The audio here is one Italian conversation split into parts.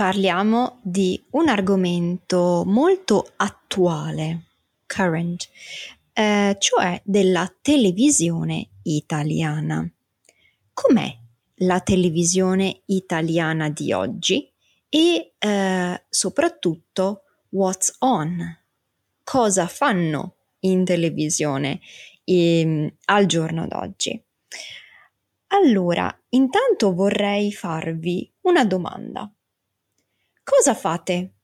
parliamo di un argomento molto attuale, current, eh, cioè della televisione italiana. Com'è la televisione italiana di oggi e eh, soprattutto what's on? Cosa fanno in televisione eh, al giorno d'oggi? Allora, intanto vorrei farvi una domanda. Cosa fate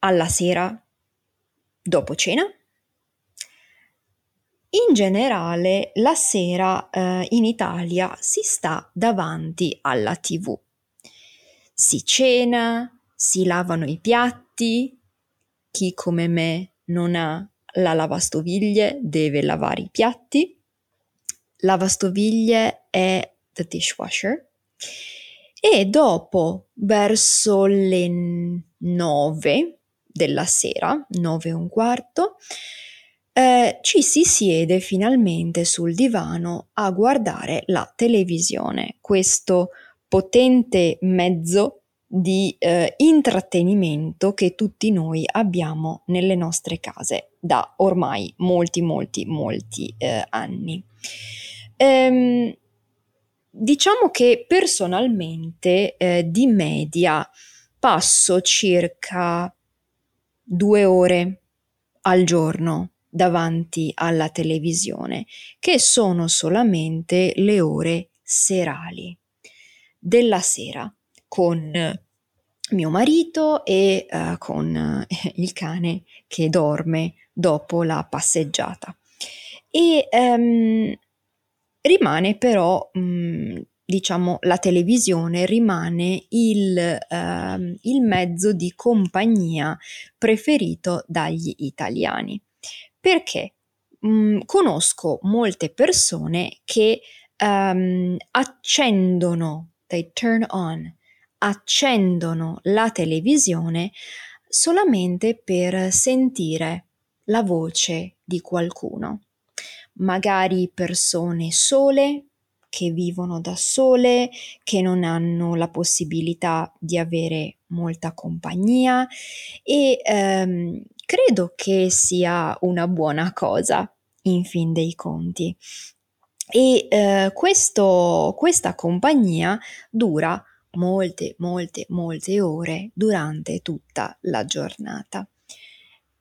alla sera dopo cena? In generale, la sera eh, in Italia si sta davanti alla TV. Si cena, si lavano i piatti. Chi come me non ha la lavastoviglie deve lavare i piatti. Lavastoviglie è the dishwasher e dopo verso le 9 della sera, 9 e un quarto, eh, ci si siede finalmente sul divano a guardare la televisione, questo potente mezzo di eh, intrattenimento che tutti noi abbiamo nelle nostre case da ormai molti, molti, molti eh, anni. Ehm, Diciamo che personalmente eh, di media passo circa due ore al giorno davanti alla televisione, che sono solamente le ore serali della sera con mio marito e uh, con uh, il cane che dorme dopo la passeggiata. E um, Rimane però, mh, mhmm, diciamo, la televisione rimane il, eh, il mezzo di compagnia preferito dagli italiani. Perché? Mh, mhmm, conosco molte persone che um, accendono, they turn on, accendono la televisione solamente per sentire la voce di qualcuno magari persone sole, che vivono da sole, che non hanno la possibilità di avere molta compagnia e ehm, credo che sia una buona cosa in fin dei conti. E eh, questo, questa compagnia dura molte, molte, molte ore durante tutta la giornata.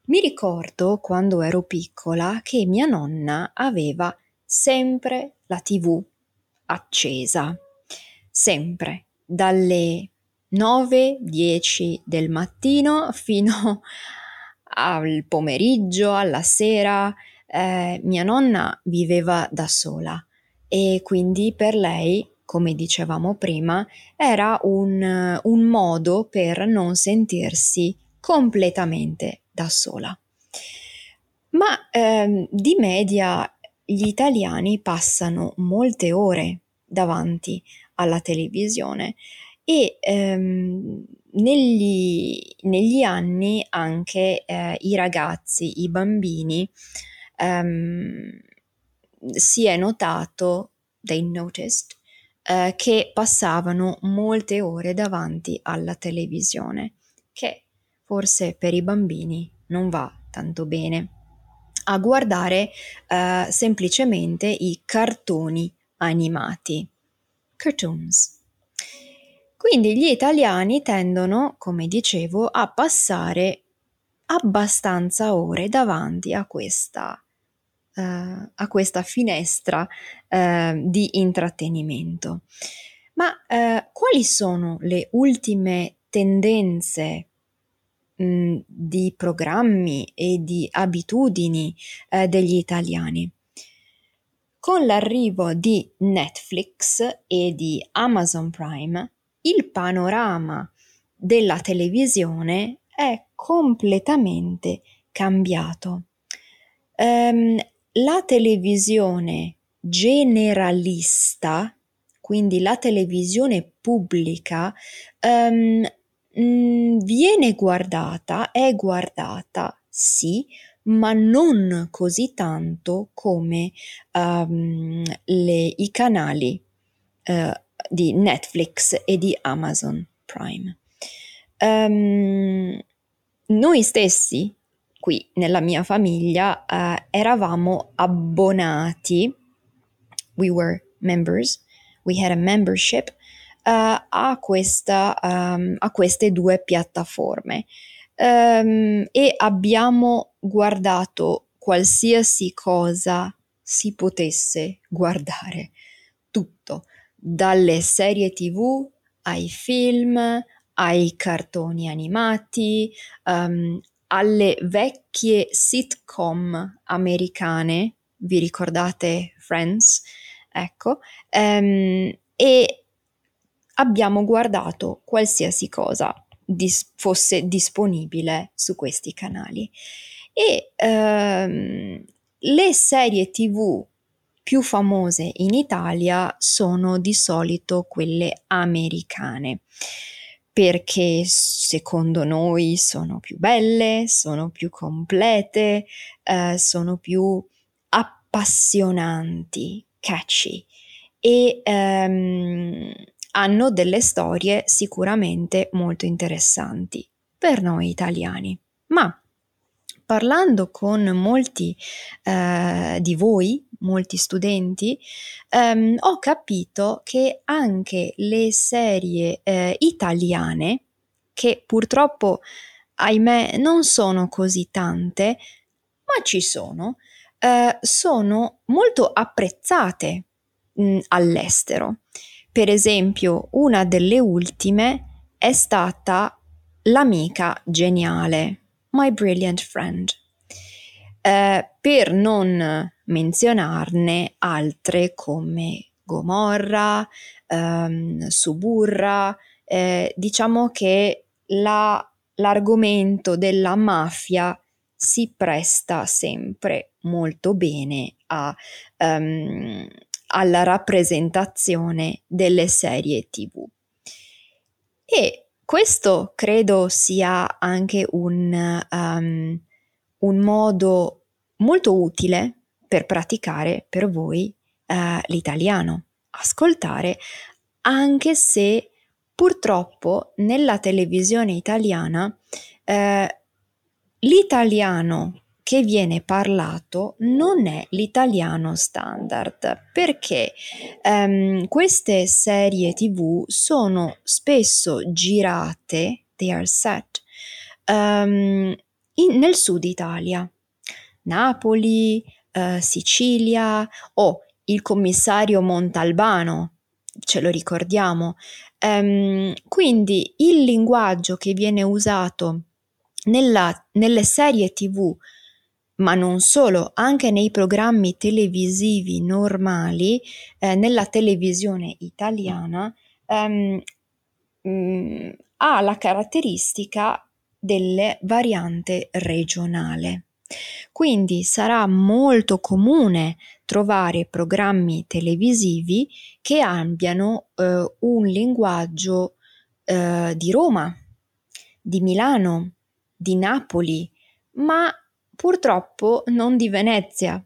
Mi ricordo quando ero piccola che mia nonna aveva sempre la TV accesa, sempre dalle 9-10 del mattino fino al pomeriggio, alla sera. Eh, mia nonna viveva da sola e quindi per lei, come dicevamo prima, era un, un modo per non sentirsi completamente da sola. Ma ehm, di media gli italiani passano molte ore davanti alla televisione e ehm, negli, negli, anni anche eh, i ragazzi, i bambini, ehm, si è notato, they noticed, eh, che passavano molte ore davanti alla televisione, che forse per i bambini non va tanto bene, a guardare uh, semplicemente i cartoni animati, cartoons. Quindi gli italiani tendono, come dicevo, a passare abbastanza ore davanti a questa, uh, a questa finestra uh, di intrattenimento. Ma uh, quali sono le ultime tendenze di programmi e di abitudini degli italiani? Con l'arrivo di Netflix e di Amazon Prime, il panorama della televisione è completamente cambiato. Um, la televisione generalista, quindi la televisione pubblica, um, viene guardata, è guardata, sì, ma non così tanto come um, le, i canali uh, di Netflix e di Amazon Prime. Um, noi stessi, qui nella mia famiglia, uh, eravamo abbonati, we were members, we had a membership a, questa, um, a queste due piattaforme. Um, e abbiamo guardato qualsiasi cosa si potesse guardare, tutto, dalle serie tv ai film, ai cartoni animati, um, alle vecchie sitcom americane, vi ricordate Friends? Ecco, um, e abbiamo guardato qualsiasi cosa dis- fosse disponibile su questi canali. E um, le serie tv più famose in Italia sono di solito quelle americane perché secondo noi sono più belle, sono più complete, eh, sono più appassionanti, catchy e ehm, hanno delle storie sicuramente molto interessanti per noi italiani. Ma parlando con molti eh, di voi, molti studenti, ehm, ho capito che anche le serie eh, italiane, che purtroppo, ahimè, non sono così tante, ma ci sono, eh, sono molto apprezzate mh, all'estero. Per esempio, una delle ultime è stata L'amica geniale My Brilliant Friend, eh, per non menzionarne altre come Gomorra, ehm, Suburra, eh, diciamo che la, l'argomento della mafia si presta sempre molto bene a, um, alla rappresentazione delle serie tv. E questo credo sia anche un, um, un modo molto utile per praticare per voi uh, l'italiano, ascoltare, anche se purtroppo nella televisione italiana uh, l'italiano che viene parlato non è l'italiano standard perché um, queste serie tv sono spesso girate, they are set, um, in, nel sud Italia, Napoli, uh, Sicilia o oh, il commissario Montalbano, ce lo ricordiamo. Um, quindi il linguaggio che viene usato nella, nelle serie tv ma non solo, anche nei programmi televisivi normali, eh, nella televisione italiana, ehm, mh, mm, ha la caratteristica delle variante regionale. Quindi sarà molto comune trovare programmi televisivi che abbiano eh, un linguaggio eh, di Roma, di Milano, di Napoli, ma purtroppo non di Venezia.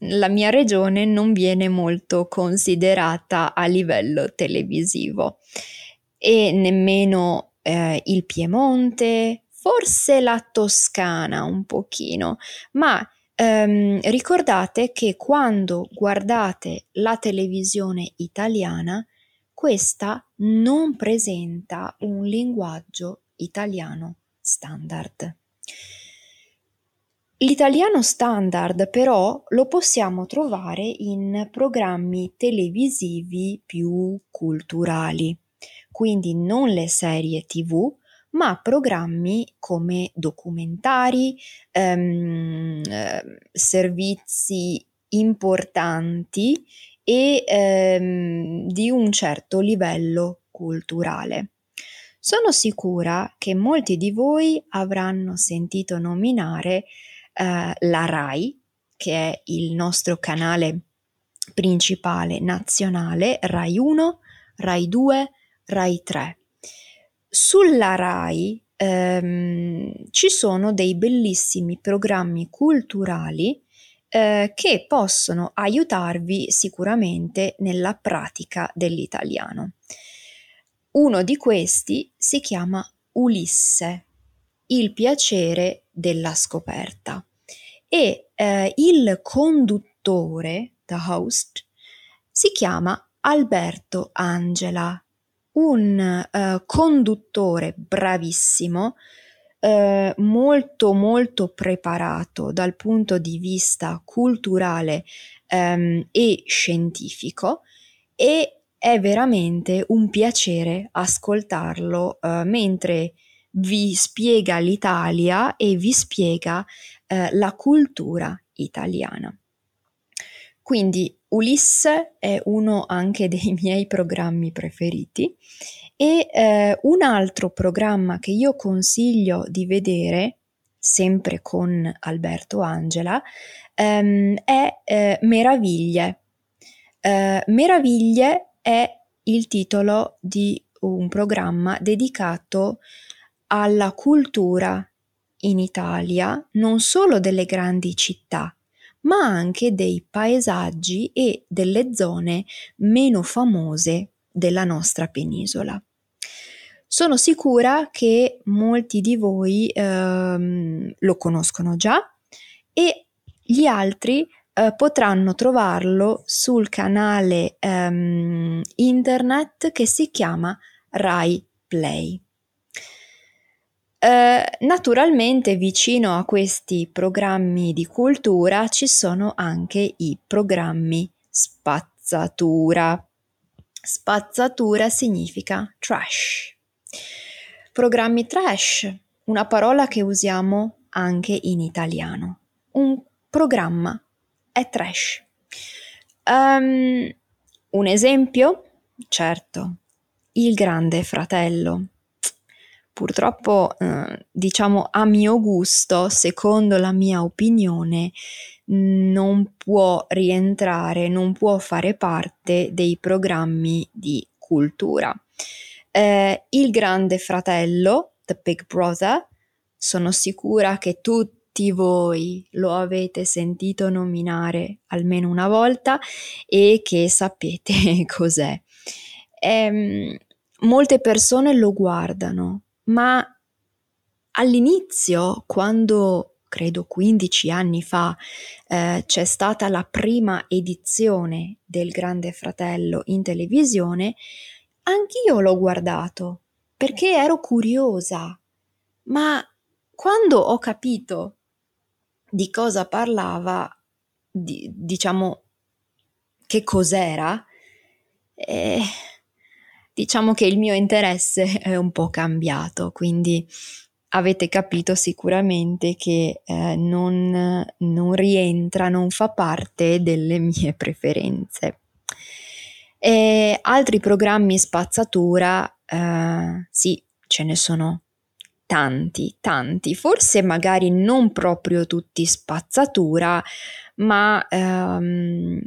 La mia regione non viene molto considerata a livello televisivo e nemmeno eh, il Piemonte, forse la Toscana un pochino, ma ehm, ricordate che quando guardate la televisione italiana, questa non presenta un linguaggio italiano standard. L'italiano standard però lo possiamo trovare in programmi televisivi più culturali, quindi non le serie tv, ma programmi come documentari, ehm, eh, servizi importanti e ehm, di un certo livello culturale. Sono sicura che molti di voi avranno sentito nominare eh, la RAI, che è il nostro canale principale nazionale, RAI 1, RAI 2, RAI 3. Sulla RAI ehm, ci sono dei bellissimi programmi culturali eh, che possono aiutarvi sicuramente nella pratica dell'italiano. Uno di questi si chiama Ulisse, il piacere della scoperta. E eh, il conduttore, the host, si chiama Alberto Angela, un uh, conduttore bravissimo, uh, molto molto preparato dal punto di vista culturale um, e scientifico e è veramente un piacere ascoltarlo uh, mentre vi spiega l'Italia e vi spiega eh, la cultura italiana. Quindi Ulisse è uno anche dei miei programmi preferiti e eh, un altro programma che io consiglio di vedere, sempre con Alberto Angela, ehm, è eh, Meraviglie. Eh, Meraviglie è il titolo di un programma dedicato alla cultura in Italia non solo delle grandi città, ma anche dei paesaggi e delle zone meno famose della nostra penisola. Sono sicura che molti di voi ehm, lo conoscono già e gli altri eh, potranno trovarlo sul canale ehm, internet che si chiama Rai Play. Eh, naturalmente vicino a questi programmi di cultura ci sono anche i programmi spazzatura. Spazzatura significa trash. Programmi trash, una parola che usiamo anche in italiano. Un programma è trash. Um, un esempio? Certo, il grande fratello purtroppo, eh, diciamo a mio gusto, secondo la mia opinione, non può rientrare, non può fare parte dei programmi di cultura. Eh, il Grande Fratello, The Big Brother, sono sicura che tutti voi lo avete sentito nominare almeno una volta e che sapete cos'è. Eh, molte persone lo guardano, ma all'inizio, quando credo 15 anni fa eh, c'è stata la prima edizione del Grande Fratello in televisione, anch'io l'ho guardato perché ero curiosa, ma quando ho capito di cosa parlava, di, diciamo che cos'era, eh, diciamo che il mio interesse è un po' cambiato, quindi avete capito sicuramente che eh, non, non, rientra, non fa parte delle mie preferenze. E altri programmi spazzatura, eh, sì, ce ne sono tanti, tanti, forse magari non proprio tutti spazzatura, ma ehm,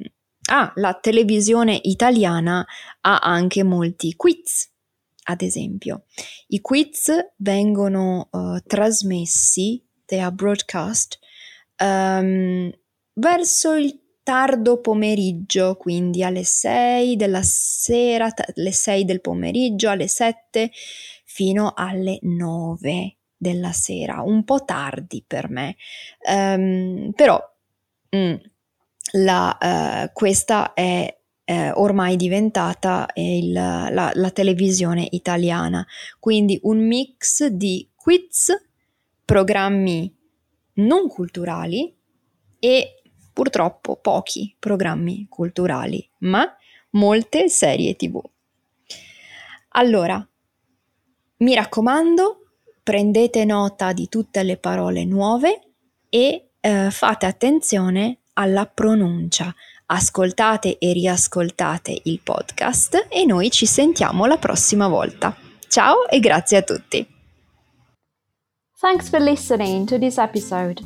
Ah, la televisione italiana ha anche molti quiz, ad esempio. I quiz vengono uh, trasmessi, they are broadcast, um, verso il tardo pomeriggio, quindi alle 6 della sera, alle 6 del pomeriggio, alle 7 fino alle 9 della sera, un po' tardi per me, um, però mm, la, eh, questa è eh, ormai diventata il, la, la televisione italiana, quindi un mix di quiz programmi non culturali e purtroppo pochi programmi culturali, ma molte serie tv. Allora, mi raccomando, prendete nota di tutte le parole nuove e eh, fate attenzione alla pronuncia. Ascoltate e riascoltate il podcast e noi ci sentiamo la prossima volta. Ciao e grazie a tutti. Thanks for listening to this episode.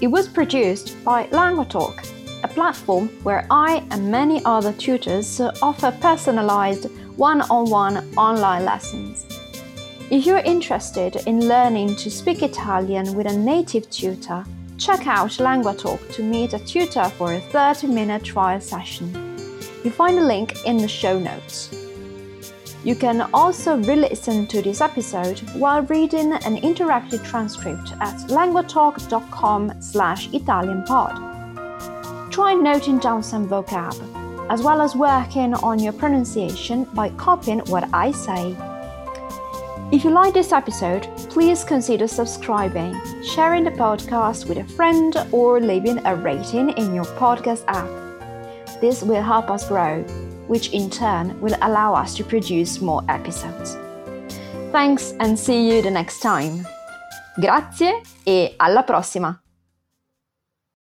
It was produced by LanguaTalk, a platform where I and many other tutors offer personalized one on one online lessons. If you're interested in learning to speak Italian with a native tutor, check out LanguaTalk to meet a tutor for a 30 minute trial session. You'll find a link in the show notes. You can also re-listen to this episode while reading an interactive transcript at languatalk.com slash italianpod. Try noting down some vocab, as well as working on your pronunciation by copying what I say. If you like this episode, please consider subscribing, sharing the podcast with a friend, or leaving a rating in your podcast app. This will help us grow which in turn will allow us to produce more episodes. Thanks and see you the next time. Grazie e alla prossima!